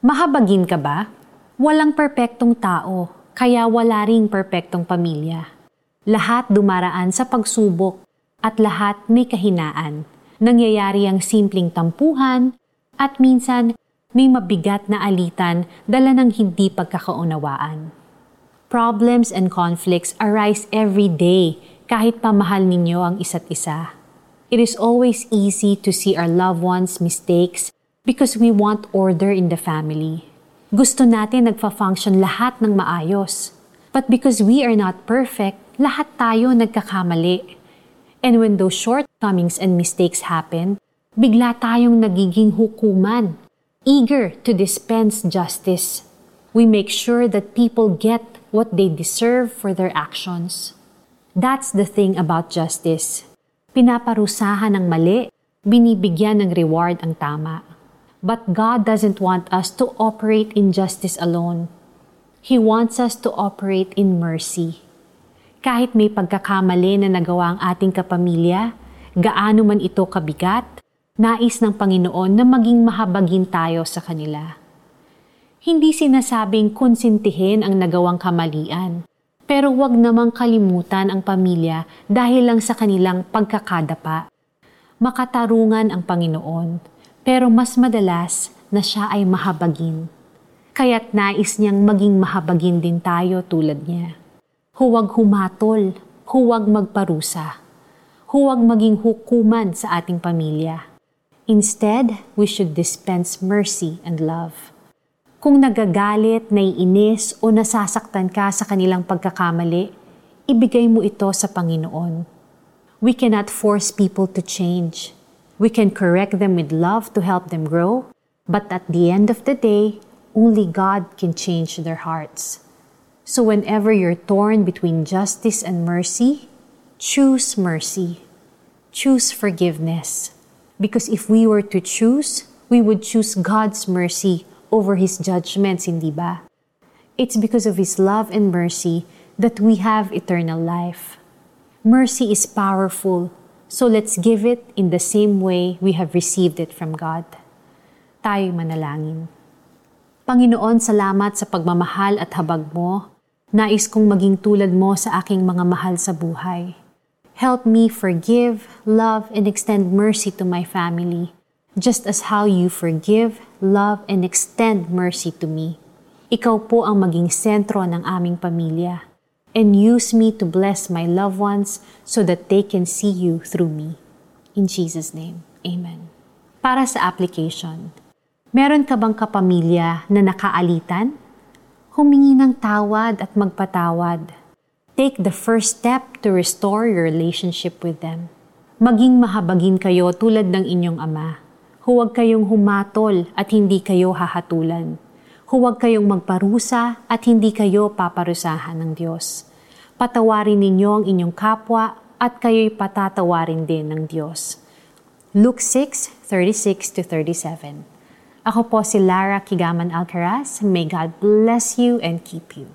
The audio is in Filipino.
Mahabagin ka ba? Walang perpektong tao, kaya wala ring perpektong pamilya. Lahat dumaraan sa pagsubok at lahat may kahinaan. Nangyayari ang simpleng tampuhan at minsan may mabigat na alitan dala ng hindi pagkakaunawaan. Problems and conflicts arise every day kahit pamahal ninyo ang isa't isa. It is always easy to see our loved ones' mistakes because we want order in the family. Gusto natin nagfa-function lahat ng maayos. But because we are not perfect, lahat tayo nagkakamali. And when those shortcomings and mistakes happen, bigla tayong nagiging hukuman, eager to dispense justice. We make sure that people get what they deserve for their actions. That's the thing about justice. Pinaparusahan ng mali, binibigyan ng reward ang tama. But God doesn't want us to operate in justice alone. He wants us to operate in mercy. Kahit may pagkakamali na nagawa ang ating kapamilya, gaano man ito kabigat, nais ng Panginoon na maging mahabagin tayo sa kanila. Hindi sinasabing konsintihin ang nagawang kamalian, pero huwag namang kalimutan ang pamilya dahil lang sa kanilang pagkakadapa. Makatarungan ang Panginoon pero mas madalas na siya ay mahabagin. Kaya't nais niyang maging mahabagin din tayo tulad niya. Huwag humatol, huwag magparusa, huwag maging hukuman sa ating pamilya. Instead, we should dispense mercy and love. Kung nagagalit, naiinis o nasasaktan ka sa kanilang pagkakamali, ibigay mo ito sa Panginoon. We cannot force people to change We can correct them with love to help them grow, but at the end of the day, only God can change their hearts. So whenever you're torn between justice and mercy, choose mercy. Choose forgiveness. Because if we were to choose, we would choose God's mercy over His judgments, hindi ba? It's because of His love and mercy that we have eternal life. Mercy is powerful So let's give it in the same way we have received it from God. Tayo manalangin. Panginoon, salamat sa pagmamahal at habag mo. Nais kong maging tulad mo sa aking mga mahal sa buhay. Help me forgive, love, and extend mercy to my family, just as how you forgive, love, and extend mercy to me. Ikaw po ang maging sentro ng aming pamilya and use me to bless my loved ones so that they can see you through me. In Jesus' name, Amen. Para sa application, meron ka bang kapamilya na nakaalitan? Humingi ng tawad at magpatawad. Take the first step to restore your relationship with them. Maging mahabagin kayo tulad ng inyong ama. Huwag kayong humatol at hindi kayo hahatulan Huwag kayong magparusa at hindi kayo paparusahan ng Diyos. Patawarin ninyo ang inyong kapwa at kayo'y patatawarin din ng Diyos. Luke 6:36-37 Ako po si Lara Kigaman Alcaraz. May God bless you and keep you.